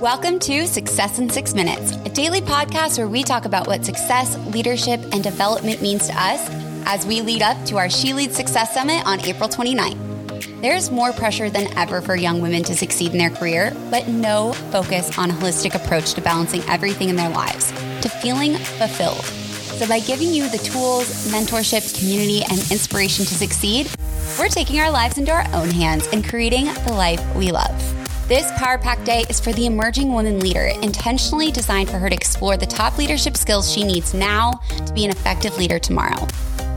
Welcome to Success in Six Minutes, a daily podcast where we talk about what success, leadership, and development means to us as we lead up to our She Leads Success Summit on April 29th. There's more pressure than ever for young women to succeed in their career, but no focus on a holistic approach to balancing everything in their lives, to feeling fulfilled. So, by giving you the tools, mentorship, community, and inspiration to succeed, we're taking our lives into our own hands and creating the life we love. This Power Pack Day is for the emerging woman leader, intentionally designed for her to explore the top leadership skills she needs now to be an effective leader tomorrow.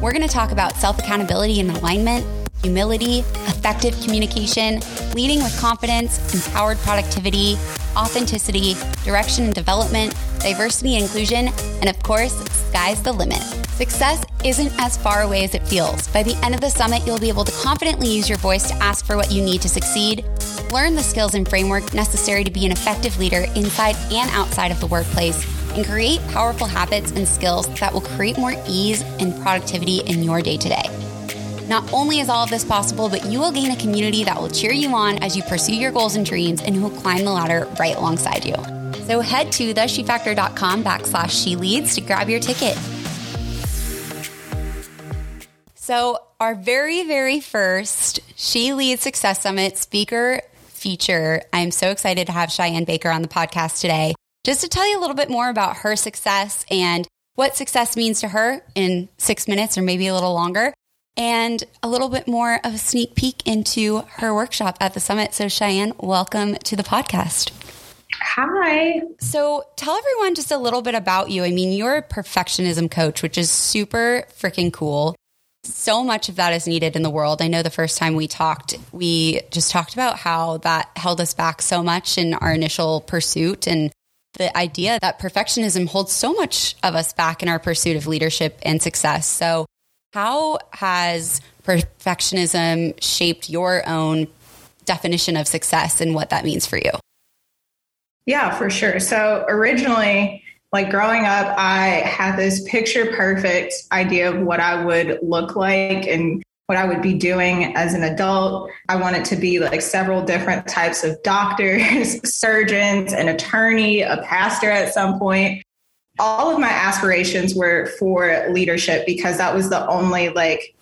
We're going to talk about self accountability and alignment, humility, effective communication, leading with confidence, empowered productivity, authenticity, direction and development, diversity and inclusion, and of course, sky's the limit. Success isn't as far away as it feels. By the end of the summit, you'll be able to confidently use your voice to ask for what you need to succeed learn the skills and framework necessary to be an effective leader inside and outside of the workplace, and create powerful habits and skills that will create more ease and productivity in your day to day. Not only is all of this possible, but you will gain a community that will cheer you on as you pursue your goals and dreams and who will climb the ladder right alongside you. So head to theshefactor.com backslash she leads to grab your ticket. So, our very, very first She Leads Success Summit speaker feature. I'm so excited to have Cheyenne Baker on the podcast today just to tell you a little bit more about her success and what success means to her in six minutes or maybe a little longer, and a little bit more of a sneak peek into her workshop at the summit. So, Cheyenne, welcome to the podcast. Hi. So, tell everyone just a little bit about you. I mean, you're a perfectionism coach, which is super freaking cool so much of that is needed in the world. I know the first time we talked, we just talked about how that held us back so much in our initial pursuit and the idea that perfectionism holds so much of us back in our pursuit of leadership and success. So, how has perfectionism shaped your own definition of success and what that means for you? Yeah, for sure. So, originally, like growing up, I had this picture perfect idea of what I would look like and what I would be doing as an adult. I wanted to be like several different types of doctors, surgeons, an attorney, a pastor at some point. All of my aspirations were for leadership because that was the only like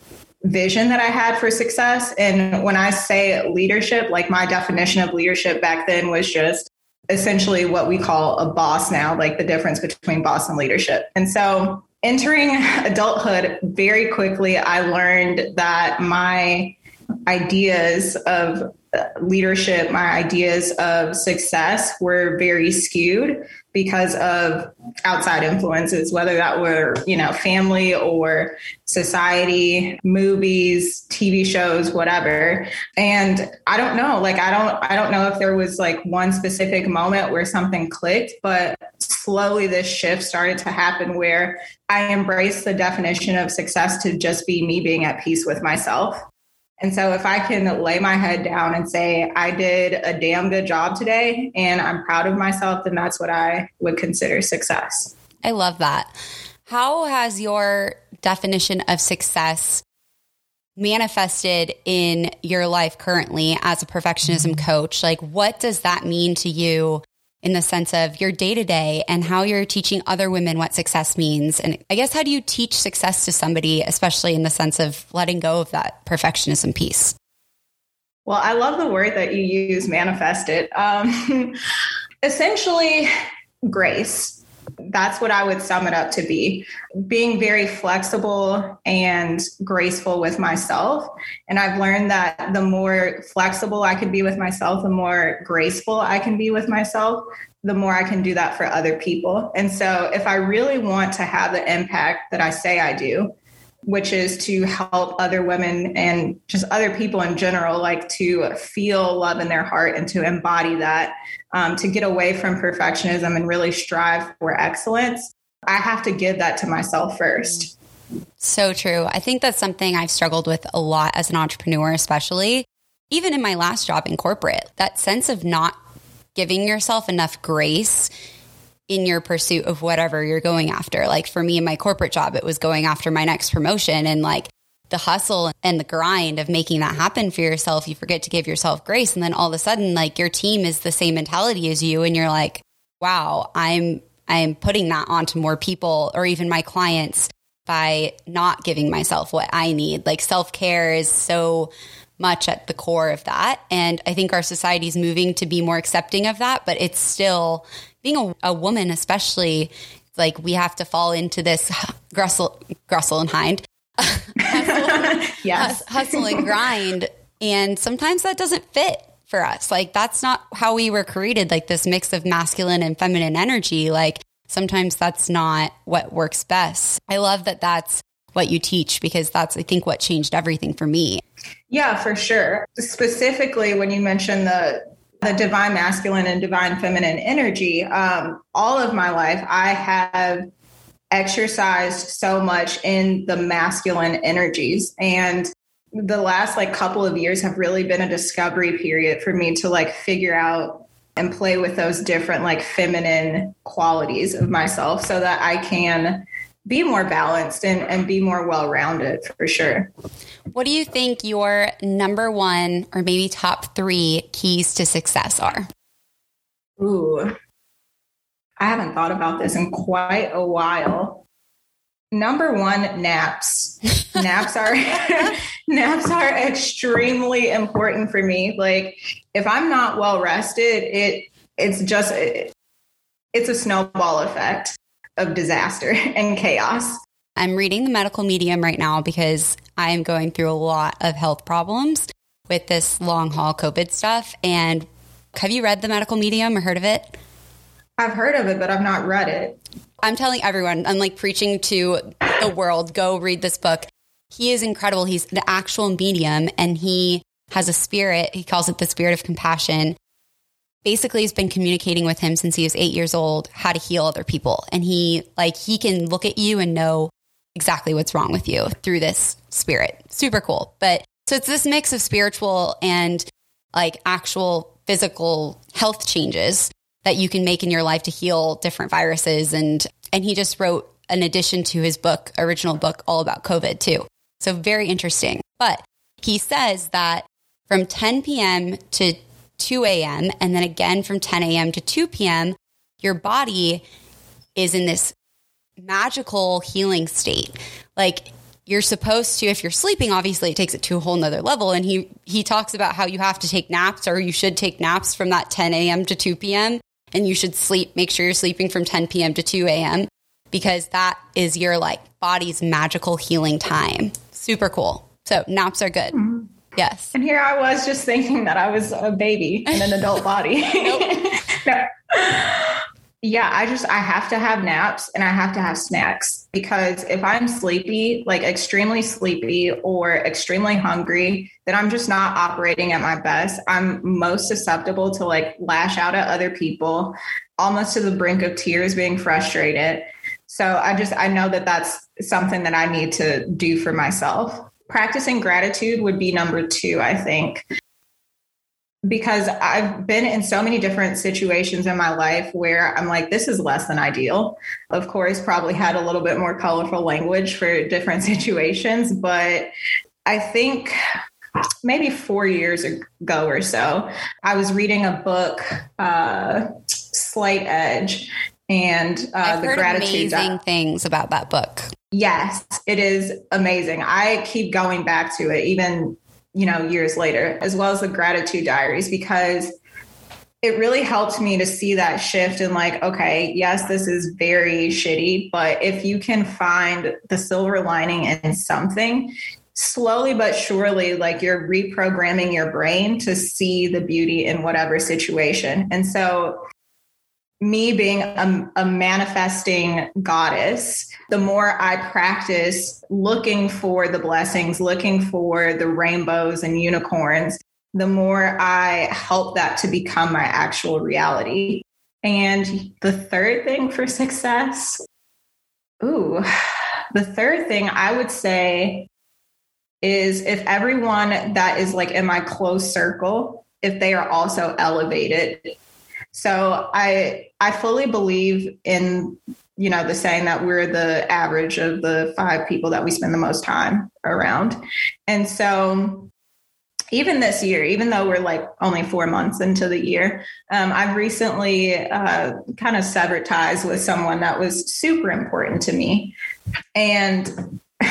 vision that I had for success. And when I say leadership, like my definition of leadership back then was just essentially what we call a boss now, like the difference between boss and leadership. And so entering adulthood very quickly, I learned that my ideas of uh, leadership, my ideas of success were very skewed because of outside influences, whether that were, you know, family or society, movies, TV shows, whatever. And I don't know, like I don't I don't know if there was like one specific moment where something clicked, but slowly this shift started to happen where I embraced the definition of success to just be me being at peace with myself and so if I can lay my head down and say, I did a damn good job today and I'm proud of myself, then that's what I would consider success. I love that. How has your definition of success manifested in your life currently as a perfectionism coach? Like, what does that mean to you in the sense of your day to day and how you're teaching other women what success means. And I guess, how do you teach success to somebody, especially in the sense of letting go of that perfectionism piece? Well, I love the word that you use, manifest it. Um, essentially, grace that's what I would sum it up to be being very flexible and graceful with myself. And I've learned that the more flexible I can be with myself, the more graceful I can be with myself, the more I can do that for other people. And so if I really want to have the impact that I say I do, which is to help other women and just other people in general, like to feel love in their heart and to embody that, um, to get away from perfectionism and really strive for excellence. I have to give that to myself first. So true. I think that's something I've struggled with a lot as an entrepreneur, especially even in my last job in corporate. That sense of not giving yourself enough grace in your pursuit of whatever you're going after. Like for me in my corporate job, it was going after my next promotion and like the hustle and the grind of making that happen for yourself, you forget to give yourself grace. And then all of a sudden, like your team is the same mentality as you. And you're like, wow, I'm, I'm putting that onto more people or even my clients by not giving myself what I need. Like self care is so much at the core of that. And I think our society is moving to be more accepting of that, but it's still being a, a woman, especially like we have to fall into this Grussel, Grussel and Hind hustle, yes. hustle and grind. And sometimes that doesn't fit for us. Like that's not how we were created, like this mix of masculine and feminine energy. Like sometimes that's not what works best. I love that that's what you teach because that's I think what changed everything for me. Yeah, for sure. Specifically when you mentioned the the divine masculine and divine feminine energy, um, all of my life I have exercised so much in the masculine energies and the last like couple of years have really been a discovery period for me to like figure out and play with those different like feminine qualities of myself so that I can be more balanced and, and be more well rounded for sure. What do you think your number one or maybe top three keys to success are? Ooh, I haven't thought about this in quite a while. Number one, naps. naps are naps are extremely important for me. Like if I'm not well rested, it it's just it, it's a snowball effect of disaster and chaos. I'm reading the medical medium right now because I'm going through a lot of health problems with this long haul COVID stuff. And have you read the medical medium or heard of it? I've heard of it, but I've not read it. I'm telling everyone, I'm like preaching to the world, go read this book. He is incredible. He's the actual medium and he has a spirit. He calls it the spirit of compassion. Basically, he's been communicating with him since he was eight years old how to heal other people. And he, like, he can look at you and know exactly what's wrong with you through this spirit. Super cool. But so it's this mix of spiritual and like actual physical health changes that you can make in your life to heal different viruses and and he just wrote an addition to his book original book all about covid too so very interesting but he says that from 10 p.m to 2 a.m and then again from 10 a.m to 2 p.m your body is in this magical healing state like you're supposed to if you're sleeping obviously it takes it to a whole nother level and he he talks about how you have to take naps or you should take naps from that 10 a.m to 2 p.m and you should sleep, make sure you're sleeping from 10 p.m. to 2 a.m. because that is your like body's magical healing time. Super cool. So naps are good. Mm-hmm. Yes. And here I was just thinking that I was a baby in an adult body. no. Yeah, I just I have to have naps and I have to have snacks because if I'm sleepy, like extremely sleepy or extremely hungry, then I'm just not operating at my best. I'm most susceptible to like lash out at other people, almost to the brink of tears, being frustrated. So I just I know that that's something that I need to do for myself. Practicing gratitude would be number 2, I think because I've been in so many different situations in my life where I'm like, this is less than ideal. Of course, probably had a little bit more colorful language for different situations, but I think maybe four years ago or so, I was reading a book, uh, Slight Edge, and uh, the gratitude. Amazing things about that book. Yes, it is amazing. I keep going back to it, even you know, years later, as well as the gratitude diaries, because it really helped me to see that shift and like, okay, yes, this is very shitty, but if you can find the silver lining in something, slowly but surely, like you're reprogramming your brain to see the beauty in whatever situation. And so me being a, a, manifesting goddess, the more I practice looking for the blessings, looking for the rainbows and unicorns, the more I help that to become my actual reality. And the third thing for success, ooh, the third thing I would say is if everyone that is like in my close circle, if they are also elevated so I I fully believe in you know, the saying that we're the average of the five people that we spend the most time around. And so even this year, even though we're like only four months into the year, um, I've recently uh, kind of severed ties with someone that was super important to me. And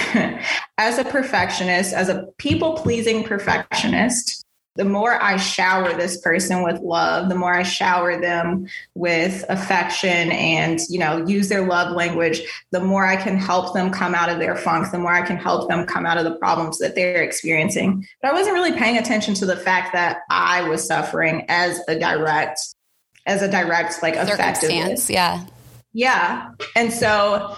as a perfectionist, as a people pleasing perfectionist, the more I shower this person with love, the more I shower them with affection and, you know, use their love language, the more I can help them come out of their funk, the more I can help them come out of the problems that they're experiencing. But I wasn't really paying attention to the fact that I was suffering as a direct, as a direct, like, circumstance. Yeah. Yeah. And so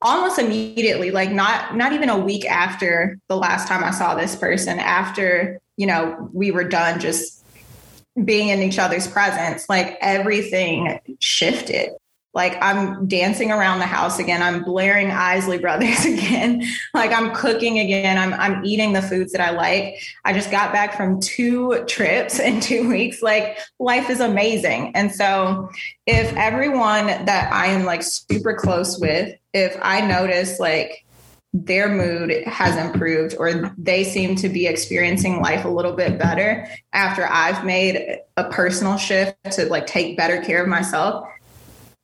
almost immediately like not not even a week after the last time i saw this person after you know, we were done just being in each other's presence, like everything shifted. Like I'm dancing around the house again. I'm blaring Isley Brothers again. like I'm cooking again. I'm I'm eating the foods that I like. I just got back from two trips in two weeks. Like life is amazing. And so if everyone that I am like super close with, if I notice like their mood has improved or they seem to be experiencing life a little bit better after I've made a personal shift to like take better care of myself,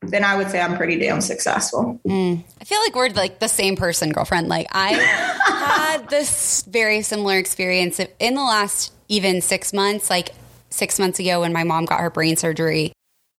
then I would say I'm pretty damn successful. Mm. I feel like we're like the same person, girlfriend. Like I had this very similar experience in the last even six months, like six months ago when my mom got her brain surgery,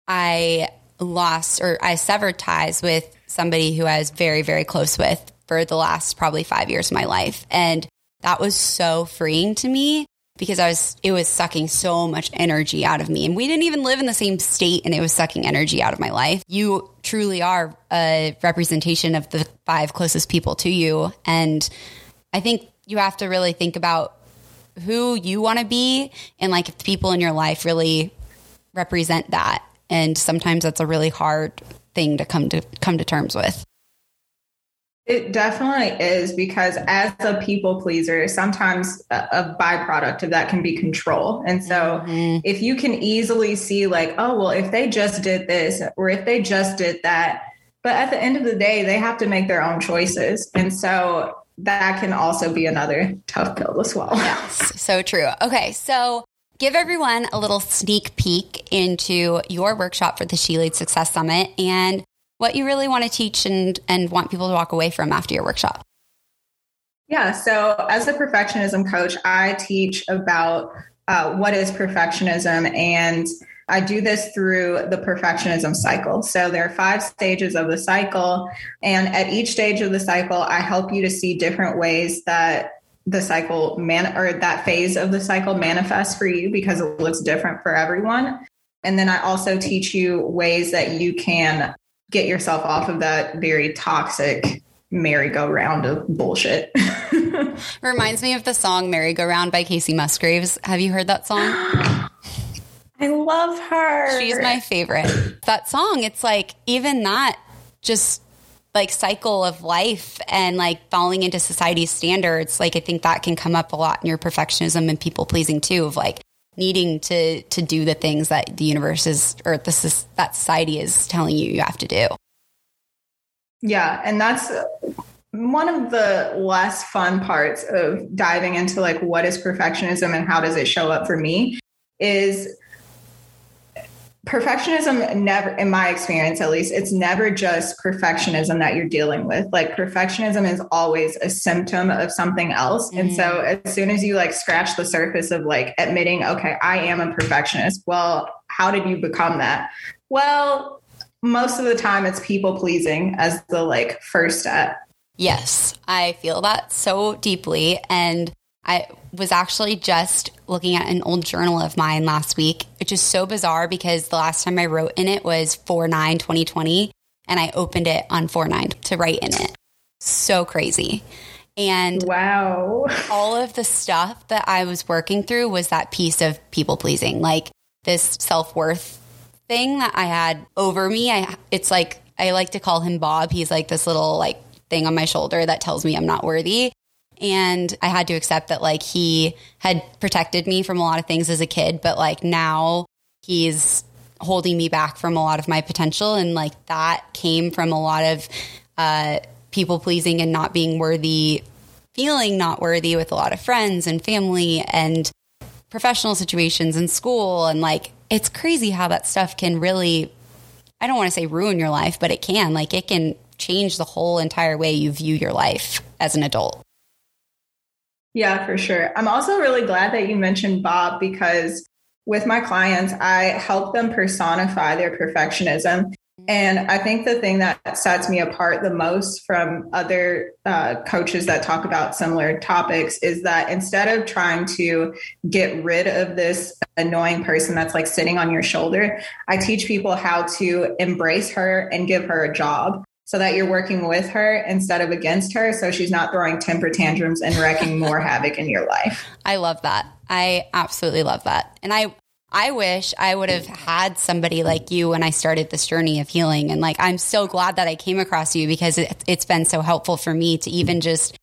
I lost or I severed ties with somebody who I was very, very close with for the last probably five years of my life. And that was so freeing to me because I was, it was sucking so much energy out of me. And we didn't even live in the same state and it was sucking energy out of my life. You truly are a representation of the five closest people to you. And I think you have to really think about who you want to be and like if the people in your life really represent that. And sometimes that's a really hard thing to come to come to terms with. It definitely is because as a people pleaser, sometimes a, byproduct of that can be control. And so mm-hmm. if you can easily see, like, oh, well, if they just did this or if they just did that, but at the end of the day, they have to make their own choices. And so that can also be another tough pill as well. Yes, so true. Okay, so give everyone a little sneak peek into your workshop for the She Leads Success Summit and what you really want to teach and, and want people to walk away from after your workshop. Yeah. So, as a perfectionism coach, I teach about uh, what is perfectionism and I do this through the perfectionism cycle. So there are five stages of the cycle. And at each stage of the cycle, I help you to see different ways that the cycle man or that phase of the cycle manifests for you because it looks different for everyone. And then I also teach you ways that you can get yourself off of that very toxic merry-go-round of bullshit. Reminds me of the song Merry-Go-Round by Kacey Musgraves. Have you heard that song? I love her. She's my favorite. That song, it's like even that just like cycle of life and like falling into society's standards, like I think that can come up a lot in your perfectionism and people pleasing too of like needing to to do the things that the universe is or the that society is telling you you have to do. Yeah, and that's uh, one of the less fun parts of diving into like what is perfectionism and how does it show up for me is perfectionism never in my experience at least it's never just perfectionism that you're dealing with like perfectionism is always a symptom of something else mm-hmm. and so mm. as soon as you like scratch the surface of like admitting okay i am a perfectionist well how did you become that well most of the time it's people pleasing as the like first step yes i feel that so deeply and I was actually just looking at an old journal of mine last week, which is so bizarre because the last time I wrote in it was 4 9 2020, and I opened it on 4 9 to write in it. So crazy. And wow, all of the stuff that I was working through was that piece of people pleasing, like this self worth thing that I had over me. I, it's like, I like to call him Bob. He's like this little like thing on my shoulder that tells me I'm not worthy. And I had to accept that like he had protected me from a lot of things as a kid, but like now he's holding me back from a lot of my potential. And like that came from a lot of uh, people pleasing and not being worthy, feeling not worthy with a lot of friends and family and professional situations in school. And like, it's crazy how that stuff can really, I don't want to say ruin your life, but it can. Like, it can change the whole entire way you view your life as an adult. Yeah, for sure. I'm also really glad that you mentioned Bob because with my clients, I help them personify their perfectionism. And I think the thing that sets me apart the most from other uh, coaches that talk about similar topics is that instead of trying to get rid of this annoying person that's like sitting on your shoulder, I teach people how to embrace her and give her a job so that you're working with her instead of against her so she's not throwing temper tantrums and wrecking more havoc in your life. I love that. I absolutely love that. And I I wish I would have had somebody like you when I started this journey of healing and like I'm so glad that I came across you because it, it's been so helpful for me to even just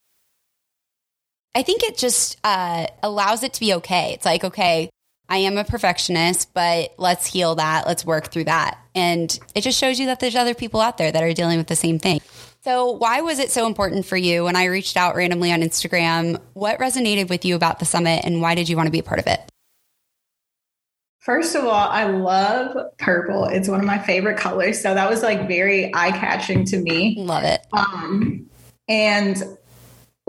I think it just uh, allows it to be okay. It's like, okay, I am a perfectionist, but let's heal that. Let's work through that. And it just shows you that there's other people out there that are dealing with the same thing. So, why was it so important for you when I reached out randomly on Instagram? What resonated with you about the summit and why did you want to be a part of it? First of all, I love purple. It's one of my favorite colors. So that was like very eye catching to me. Love it. Um, and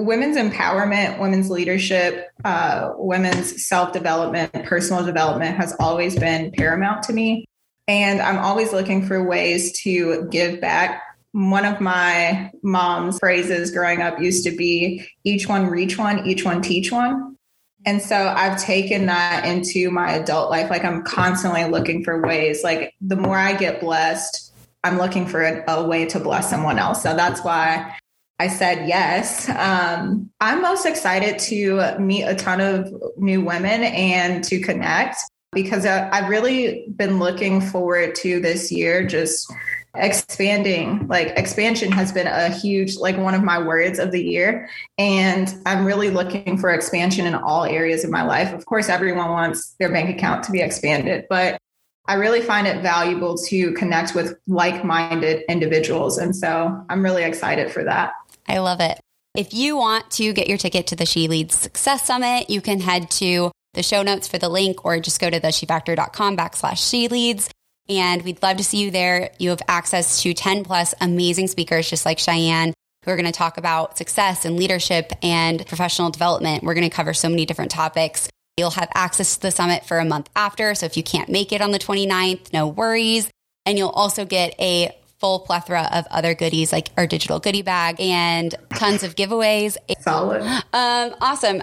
women's empowerment, women's leadership, uh, women's self development, personal development has always been paramount to me. And I'm always looking for ways to give back. One of my mom's phrases growing up used to be each one reach one, each one teach one. And so I've taken that into my adult life. Like I'm constantly looking for ways, like the more I get blessed, I'm looking for a, a way to bless someone else. So that's why I said yes. Um, I'm most excited to meet a ton of new women and to connect because I, I've really been looking forward to this year just expanding like expansion has been a huge like one of my words of the year and i'm really looking for expansion in all areas of my life of course everyone wants their bank account to be expanded but I really find it valuable to connect with like minded individuals. And so I'm really excited for that. I love it. If you want to get your ticket to the She Leads Success Summit, you can head to the show notes for the link or just go to the shefactor.com backslash she leads. And we'd love to see you there. You have access to 10 plus amazing speakers, just like Cheyenne, who are going to talk about success and leadership and professional development. We're going to cover so many different topics. You'll have access to the summit for a month after. So if you can't make it on the 29th, no worries. And you'll also get a full plethora of other goodies like our digital goodie bag and tons of giveaways. Solid. Um, awesome.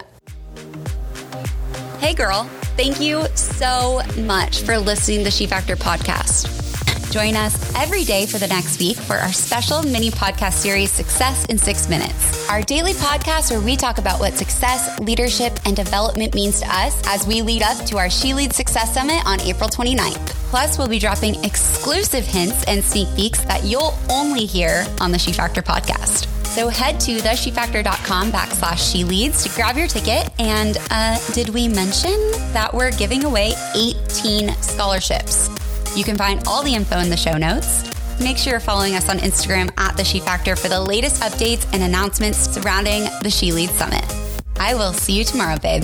Hey, girl. Thank you so much for listening to the She Factor podcast. Join us every day for the next week for our special mini podcast series, Success in Six Minutes. Our daily podcast where we talk about what success, leadership, and development means to us as we lead up to our She Leads Success Summit on April 29th. Plus, we'll be dropping exclusive hints and sneak peeks that you'll only hear on the She Factor podcast. So head to theshefactor.com backslash she leads to grab your ticket. And uh, did we mention that we're giving away 18 scholarships? You can find all the info in the show notes. Make sure you're following us on Instagram at The She Factor for the latest updates and announcements surrounding the She Leads Summit. I will see you tomorrow, babe.